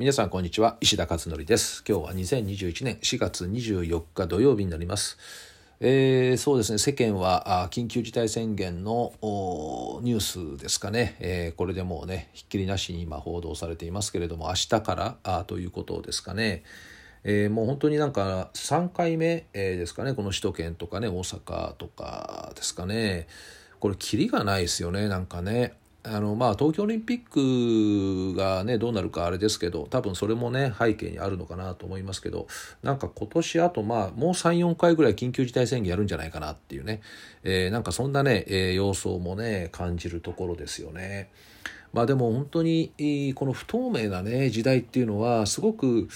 皆さんこんにちは。石田勝則です。今日は2021年4月24日土曜日になります。えー、そうですね。世間は緊急事態宣言のニュースですかね、えー、これでもうねひっきりなしに今報道されていますけれども明日からあということですかね、えー、もう本当になんか3回目、え、ですかね。この首都圏とかね大阪とかですかね。これキリがないですよね。なんかね。あのまあ、東京オリンピックが、ね、どうなるかあれですけど多分それも、ね、背景にあるのかなと思いますけどなんか今年あと、まあ、もう34回ぐらい緊急事態宣言やるんじゃないかなっていうね、えー、なんかそんなね、えー、様相もね感じるところですよね。まあでも本当にこの不透明なね時代っていうのはすごく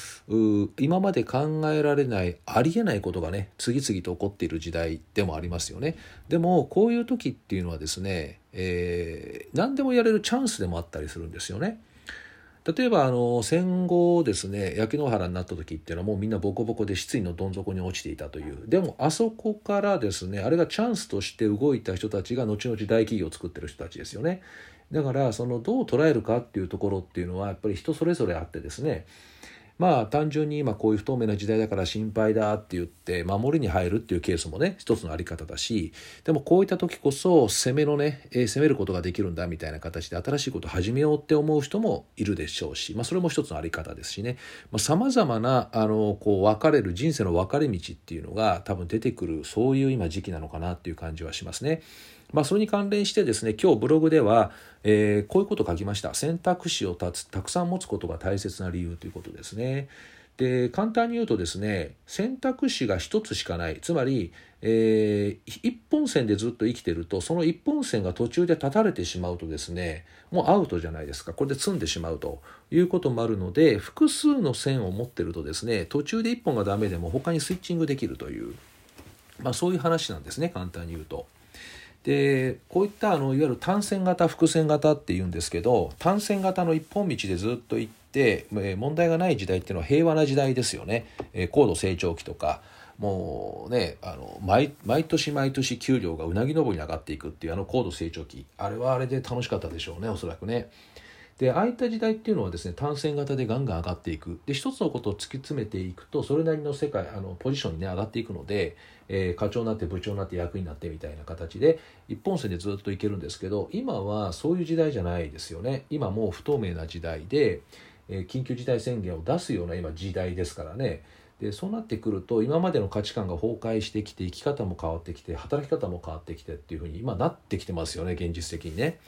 今まで考えられないありえないことがね次々と起こっている時代でもありますよね。でもこういう時っていうのはですね、えー、何でもやれるチャンスでもあったりするんですよね。例えばあの戦後ですね焼け野原になった時っていうのはもうみんなボコボコで失意のどん底に落ちていたというでもあそこからですねあれがチャンスとして動いた人たちが後々大企業を作ってる人たちですよねだからそのどう捉えるかっていうところっていうのはやっぱり人それぞれあってですねまあ単純に今こういう不透明な時代だから心配だって言って守りに入るっていうケースもね一つのあり方だしでもこういった時こそ攻めのね、攻めることができるんだみたいな形で新しいことを始めようって思う人もいるでしょうし、まあ、それも一つのあり方ですしねさまざ、まなあのこう分かれる人生の分かれ道っていうのが多分出てくるそういう今時期なのかなっていう感じはしますね。まあ、それに関連してですね今日ブログでは、えー、こういうことを書きました選択肢をたくさん持つことが大切な理由ということですね。で簡単に言うとですね選択肢が一つしかないつまり、えー、一本線でずっと生きてるとその一本線が途中で断たれてしまうとですねもうアウトじゃないですかこれで詰んでしまうということもあるので複数の線を持ってるとですね途中で一本がダメでも他にスイッチングできるという、まあ、そういう話なんですね簡単に言うと。でこういったあのいわゆる単線型伏線型っていうんですけど単線型の一本道でずっと行って問題がない時代っていうのは平和な時代ですよね、え高度成長期とかもうねあの毎年毎年給料がうなぎ登りに上がっていくっていうあの高度成長期あれはあれで楽しかったでしょうねおそらくね。でああいった時代っていうのはですね単線型でガンガン上がっていくで一つのことを突き詰めていくとそれなりの世界あのポジションにね上がっていくので、えー、課長になって部長になって役員になってみたいな形で一本線でずっといけるんですけど今はそういう時代じゃないですよね今もう不透明な時代で、えー、緊急事態宣言を出すような今時代ですからねでそうなってくると今までの価値観が崩壊してきて生き方も変わってきて働き方も変わってきてっていうふうに今なってきてますよね現実的にね。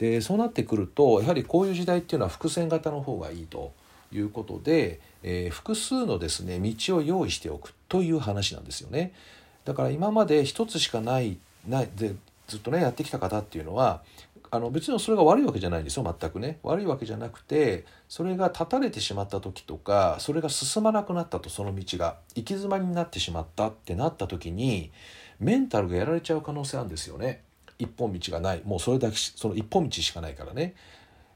でそうなってくるとやはりこういう時代っていうのは伏線型の方がいいということで、えー、複数のですね道を用意しておくという話なんですよね。だから今まで一つしかないないでずっとねやってきた方っていうのはあの別にそれが悪いわけじゃないんですよ全くね悪いわけじゃなくてそれが断たれてしまった時とかそれが進まなくなったとその道が行き詰まりになってしまったってなった時にメンタルがやられちゃう可能性あるんですよね。一本道がないもうそれだけその一本道しかないからね。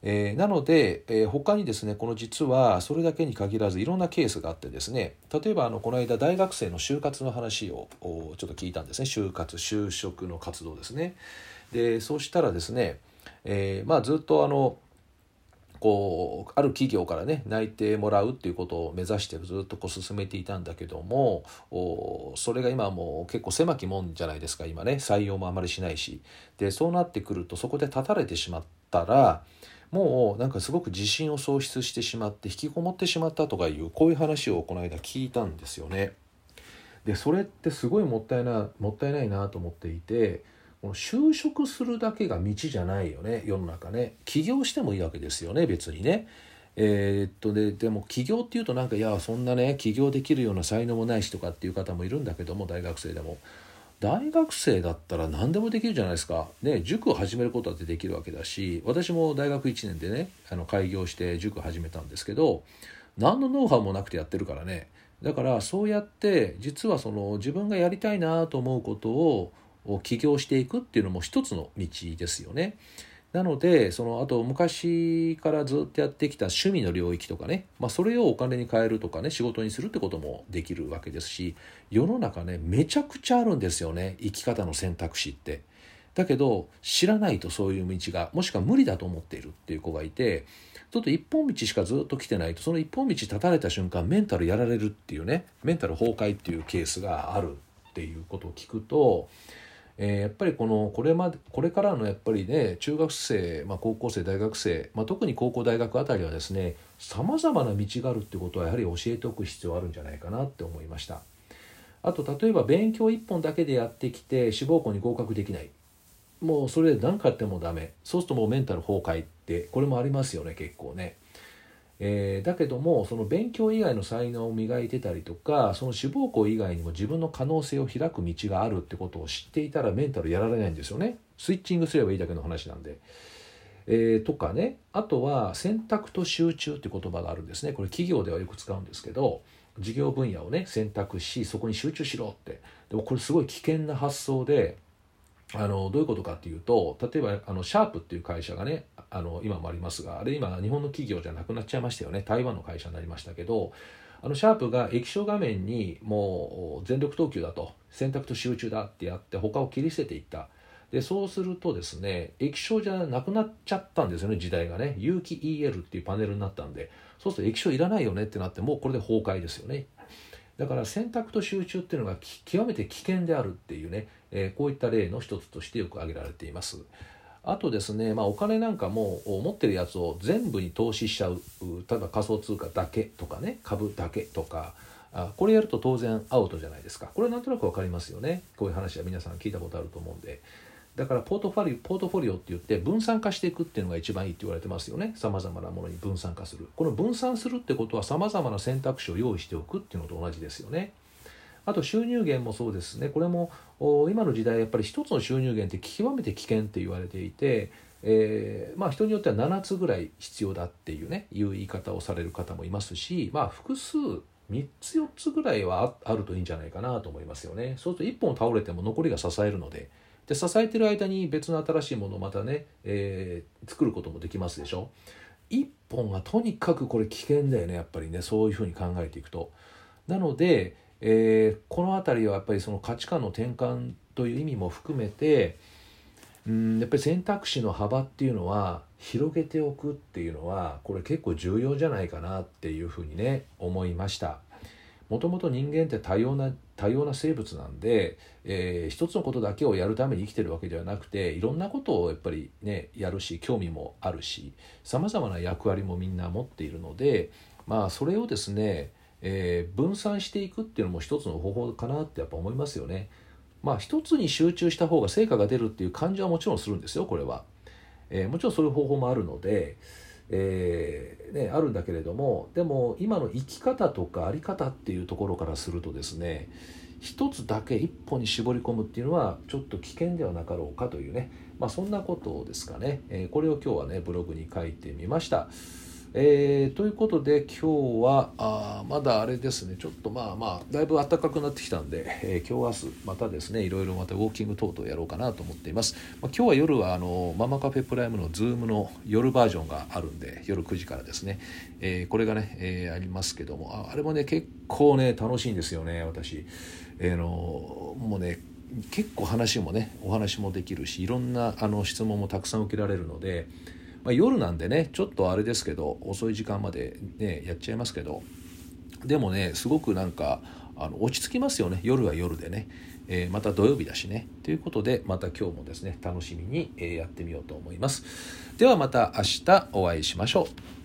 えー、なので、えー、他にですねこの実はそれだけに限らずいろんなケースがあってですね例えばあのこの間大学生の就活の話をちょっと聞いたんですね就活就職の活動ですね。でそうしたらですね、えー、まあ、ずっとあのこうある企業からね内定もらうっていうことを目指してずっとこう進めていたんだけどもそれが今もう結構狭きもんじゃないですか今ね採用もあまりしないしでそうなってくるとそこで断たれてしまったらもうなんかすごく自信を喪失してしまって引きこもってしまったとかいうこういう話をこの間聞いたんですよね。でそれってすごいもったいなもったいないなと思っていてこの就職するだけが道じゃないよね。世の中ね。起業してもいいわけですよね。別にね。えー、っとででも起業っていうとなんかいやそんなね起業できるような才能もないしとかっていう方もいるんだけども大学生でも。大学生だったら何でもできるじゃないですか、ね、塾を始めることだってできるわけだし私も大学1年でねあの開業して塾始めたんですけど何のノウハウもなくてやってるからね。だからそうやって実はその自分がやりたいなと思うことをを起業していくっていうのも一つの道ですよね。なのでそのあと昔からずっとやってきた趣味の領域とかね、まあ、それをお金に変えるとかね仕事にするってこともできるわけですし世の中ねめちゃくちゃあるんですよね生き方の選択肢って。だけど知らないとそういう道がもしくは無理だと思っているっていう子がいてちょっと一本道しかずっと来てないとその一本道立たれた瞬間メンタルやられるっていうねメンタル崩壊っていうケースがあるっていうことを聞くと、えー、やっぱりこのこれまでこれからのやっぱりね中学生、まあ、高校生大学生、まあ、特に高校大学あたりはですねさまざまな道があるってことはやはり教えておく必要あるんじゃないかなって思いました。あと例えば勉強一本だけでやってきて志望校に合格できないもうそれで何かやってもダメそうするともうメンタル崩壊ってこれもありますよね結構ね。えー、だけどもその勉強以外の才能を磨いてたりとかその志望校以外にも自分の可能性を開く道があるってことを知っていたらメンタルやられないんですよね。スイッチングすればいいだけの話なんで。えー、とかね。あとは選択と集中って言葉があるんですね。これ企業ではよく使うんですけど事業分野をね選択しそこに集中しろって。でもこれすごい危険な発想であのどういうことかっていうと例えばあのシャープっていう会社がねあの今もありますがあれ今日本の企業じゃなくなっちゃいましたよね。台湾の会社になりましたけどあのシャープが液晶画面にもう全力投球だと。選択と集中だってやって他を切り捨てていった。でそうするとですね液晶じゃなくなっちゃったんですよね時代がね。有機 EL っていうパネルになったんで。そうすると液晶いらないよねってなってもうこれで崩壊ですよね。だから選択と集中っていうのが極めて危険であるっていうね、えー、こういった例の一つとしてよく挙げられています。あとですね、まあ、お金なんかも持ってるやつを全部に投資しちゃうただ仮想通貨だけとかね株だけとかあこれやると当然アウトじゃないですか。これなんとなく分かりますよね。こういう話は皆さん聞いたことあると思うんで。だからポートフォリオポートフォリオって言って分散化していくっていうのが一番いいって言われてますよね。さまざまなものに分散化する。この分散するってことはさまざまな選択肢を用意しておくっていうのと同じですよね。あと収入源もそうですね。これも今の時代やっぱり一つの収入源って極めて危険って言われていて、えー、まあ人によっては7つぐらい必要だっていうねいう言い方をされる方もいますしまあ複数3つ4つぐらいはあるといいんじゃないかなと思いますよね。そうすると1本倒れても残りが支えるのでで支えてる間に別の新しいものをまたね、えー、作ることもできますでしょ？1本はとにかくこれ危険だよねやっぱりね。そういうふうに考えていくと。なので、えー、この辺りはやっぱりその価値観の転換という意味も含めてうんやっぱり選択肢の幅っていうのは広げておくっていうのはこれ結構重要じゃないかなっていうふうにね思いました。もともと人間って多様な多様な生物なんで、えー、一つのことだけをやるために生きてるわけではなくていろんなことをやっぱりねやるし興味もあるしさまざまな役割もみんな持っているのでまあそれをですね、えー、分散していくっていうのも一つの方法かなってやっぱ思いますよね。まあ一つに集中した方が成果が出るっていう感じはもちろんするんですよこれは。えー、もちろんそういう方法もあるので、えー、ね、あるんだけれどもでも今の生き方とか在り方っていうところからするとですね一つだけ一歩に絞り込むっていうのはちょっと危険ではなかろうかというね、まあ、そんなことですかね、えー、これを今日はねブログに書いてみました。えー、ということで今日はあまだあれですね。ちょっとまあまあだいぶ暖かくなってきたんで、えー、今日明日またですねいろいろまたウォーキング等々やろうかなと思っています、まあ、今日は夜はあのママカフェプライムのズームの夜バージョンがあるんで夜9時からですね、えー、これがね、えー、ありますけどもああれもね結構ね楽しいんですよね私、えー、のもうね結構話もねお話もできるしいろんなあの質問もたくさん受けられるのでまあ、夜なんでねちょっとあれですけど遅い時間までねやっちゃいますけどでもねすごくなんかあの落ち着きますよね。夜は夜でね、えー、また土曜日だしね。ということでまた今日もですね楽しみに、やってみようと思います。ではまた明日お会いしましょう。